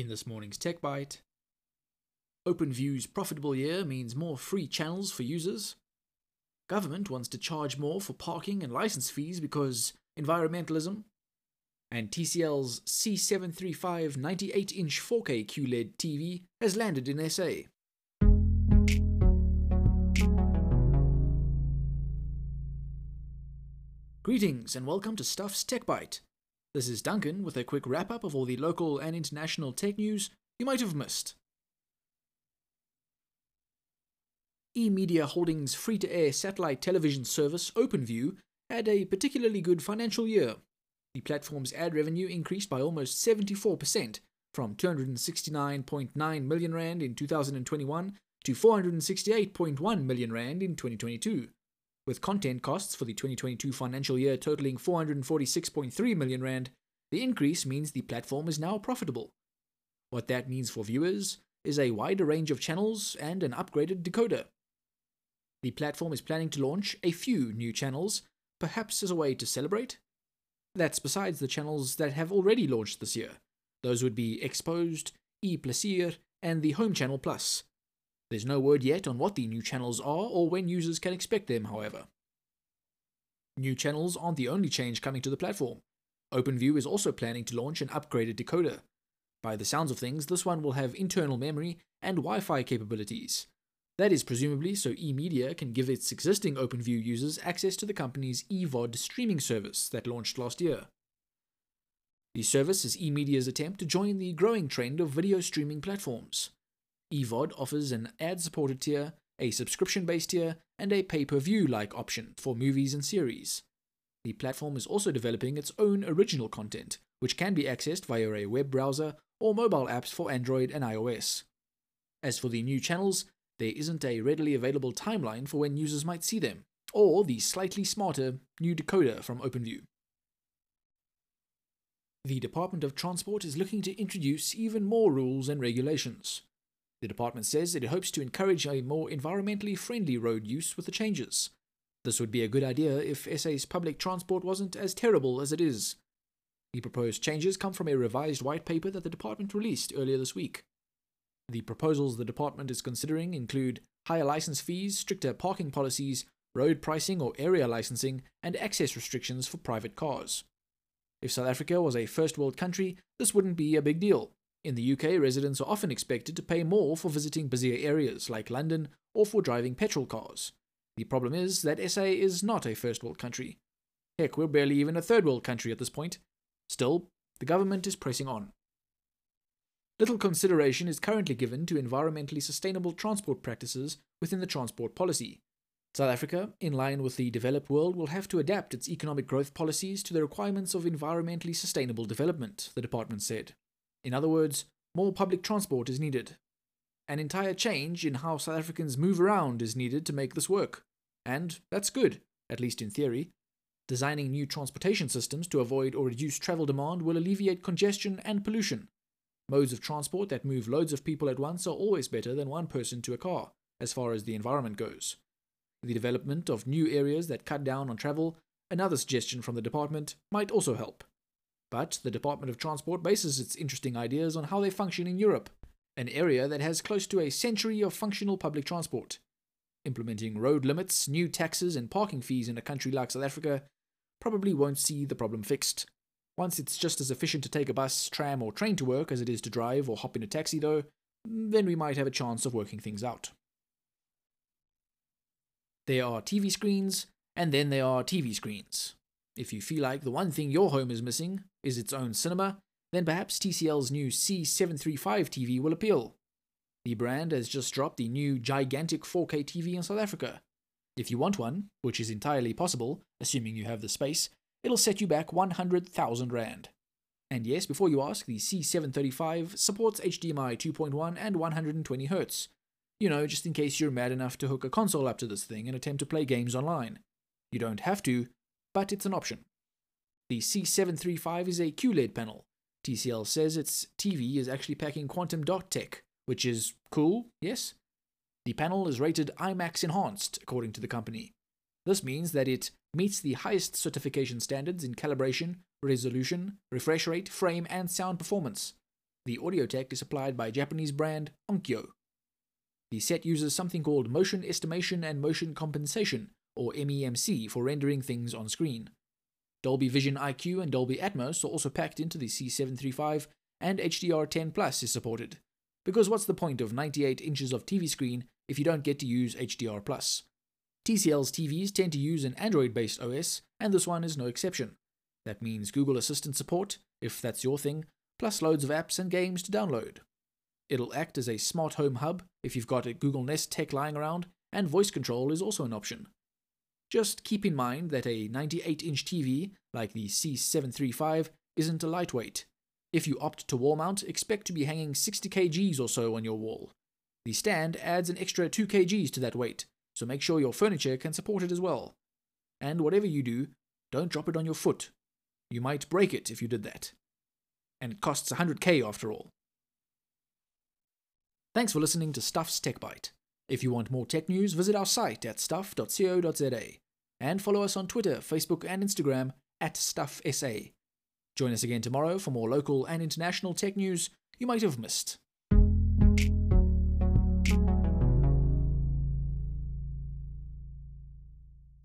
In this morning's Tech Bite, OpenView's profitable year means more free channels for users. Government wants to charge more for parking and license fees because environmentalism. And TCL's C735 98 inch 4K QLED TV has landed in SA. Greetings and welcome to Stuff's Tech Bite. This is Duncan with a quick wrap up of all the local and international tech news you might have missed. eMedia Holdings free to air satellite television service OpenView had a particularly good financial year. The platform's ad revenue increased by almost 74% from 269.9 million rand in 2021 to 468.1 million rand in 2022 with content costs for the 2022 financial year totaling 446.3 million rand, the increase means the platform is now profitable. What that means for viewers is a wider range of channels and an upgraded decoder. The platform is planning to launch a few new channels, perhaps as a way to celebrate. That's besides the channels that have already launched this year. Those would be Exposed, E Plaisir, and the Home Channel Plus. There's no word yet on what the new channels are or when users can expect them, however. New channels aren't the only change coming to the platform. OpenView is also planning to launch an upgraded decoder. By the sounds of things, this one will have internal memory and Wi Fi capabilities. That is presumably so eMedia can give its existing OpenView users access to the company's eVOD streaming service that launched last year. The service is eMedia's attempt to join the growing trend of video streaming platforms. eVOD offers an ad supported tier, a subscription based tier, and a pay per view like option for movies and series. The platform is also developing its own original content, which can be accessed via a web browser or mobile apps for Android and iOS. As for the new channels, there isn't a readily available timeline for when users might see them, or the slightly smarter new decoder from OpenView. The Department of Transport is looking to introduce even more rules and regulations. The department says it hopes to encourage a more environmentally friendly road use with the changes. This would be a good idea if SA's public transport wasn't as terrible as it is. The proposed changes come from a revised white paper that the department released earlier this week. The proposals the department is considering include higher license fees, stricter parking policies, road pricing or area licensing, and access restrictions for private cars. If South Africa was a first world country, this wouldn't be a big deal. In the UK, residents are often expected to pay more for visiting busier areas like London or for driving petrol cars. The problem is that SA is not a first world country. Heck, we're barely even a third world country at this point. Still, the government is pressing on. Little consideration is currently given to environmentally sustainable transport practices within the transport policy. South Africa, in line with the developed world, will have to adapt its economic growth policies to the requirements of environmentally sustainable development, the department said. In other words, more public transport is needed. An entire change in how South Africans move around is needed to make this work. And that's good, at least in theory. Designing new transportation systems to avoid or reduce travel demand will alleviate congestion and pollution. Modes of transport that move loads of people at once are always better than one person to a car, as far as the environment goes. The development of new areas that cut down on travel, another suggestion from the department, might also help. But the Department of Transport bases its interesting ideas on how they function in Europe, an area that has close to a century of functional public transport. Implementing road limits, new taxes, and parking fees in a country like South Africa probably won't see the problem fixed. Once it's just as efficient to take a bus, tram, or train to work as it is to drive or hop in a taxi, though, then we might have a chance of working things out. There are TV screens, and then there are TV screens. If you feel like the one thing your home is missing is its own cinema, then perhaps TCL's new C735 TV will appeal. The brand has just dropped the new gigantic 4K TV in South Africa. If you want one, which is entirely possible, assuming you have the space, it'll set you back 100,000 Rand. And yes, before you ask, the C735 supports HDMI 2.1 and 120Hz. You know, just in case you're mad enough to hook a console up to this thing and attempt to play games online. You don't have to, but it's an option. The C735 is a QLED panel. TCL says its TV is actually packing quantum dot tech, which is cool, yes? The panel is rated IMAX Enhanced, according to the company. This means that it meets the highest certification standards in calibration, resolution, refresh rate, frame, and sound performance. The audio tech is supplied by Japanese brand Onkyo. The set uses something called motion estimation and motion compensation, or MEMC, for rendering things on screen. Dolby Vision IQ and Dolby Atmos are also packed into the C735, and HDR10 Plus is supported. Because what's the point of 98 inches of TV screen if you don't get to use HDR Plus? TCL's TVs tend to use an Android based OS, and this one is no exception. That means Google Assistant support, if that's your thing, plus loads of apps and games to download. It'll act as a smart home hub if you've got a Google Nest tech lying around, and voice control is also an option. Just keep in mind that a 98 inch TV, like the C735, isn't a lightweight. If you opt to wall mount, expect to be hanging 60 kgs or so on your wall. The stand adds an extra 2 kgs to that weight, so make sure your furniture can support it as well. And whatever you do, don't drop it on your foot. You might break it if you did that. And it costs 100k after all. Thanks for listening to Stuff's Tech Bite. If you want more tech news, visit our site at stuff.co.za and follow us on Twitter, Facebook, and Instagram at StuffSA. Join us again tomorrow for more local and international tech news you might have missed.